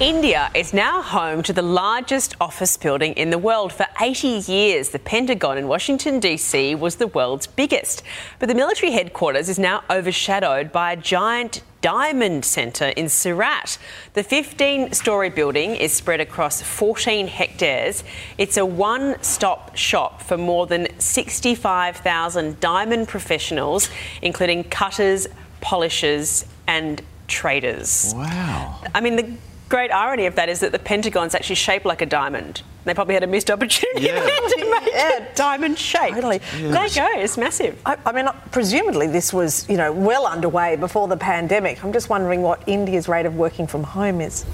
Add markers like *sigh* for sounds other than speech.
India is now home to the largest office building in the world. For 80 years, the Pentagon in Washington, D.C. was the world's biggest. But the military headquarters is now overshadowed by a giant diamond centre in Surat. The 15 story building is spread across 14 hectares. It's a one stop shop for more than 65,000 diamond professionals, including cutters, polishers, and traders. Wow. I mean, the great irony of that is that the Pentagon's actually shaped like a diamond. They probably had a missed opportunity Yeah. *laughs* to make Yeah. it diamond shaped. Totally. There you go. It's massive. I, I mean, presumably this was, you know, well underway before the pandemic. I'm just wondering what India's rate of working from home is.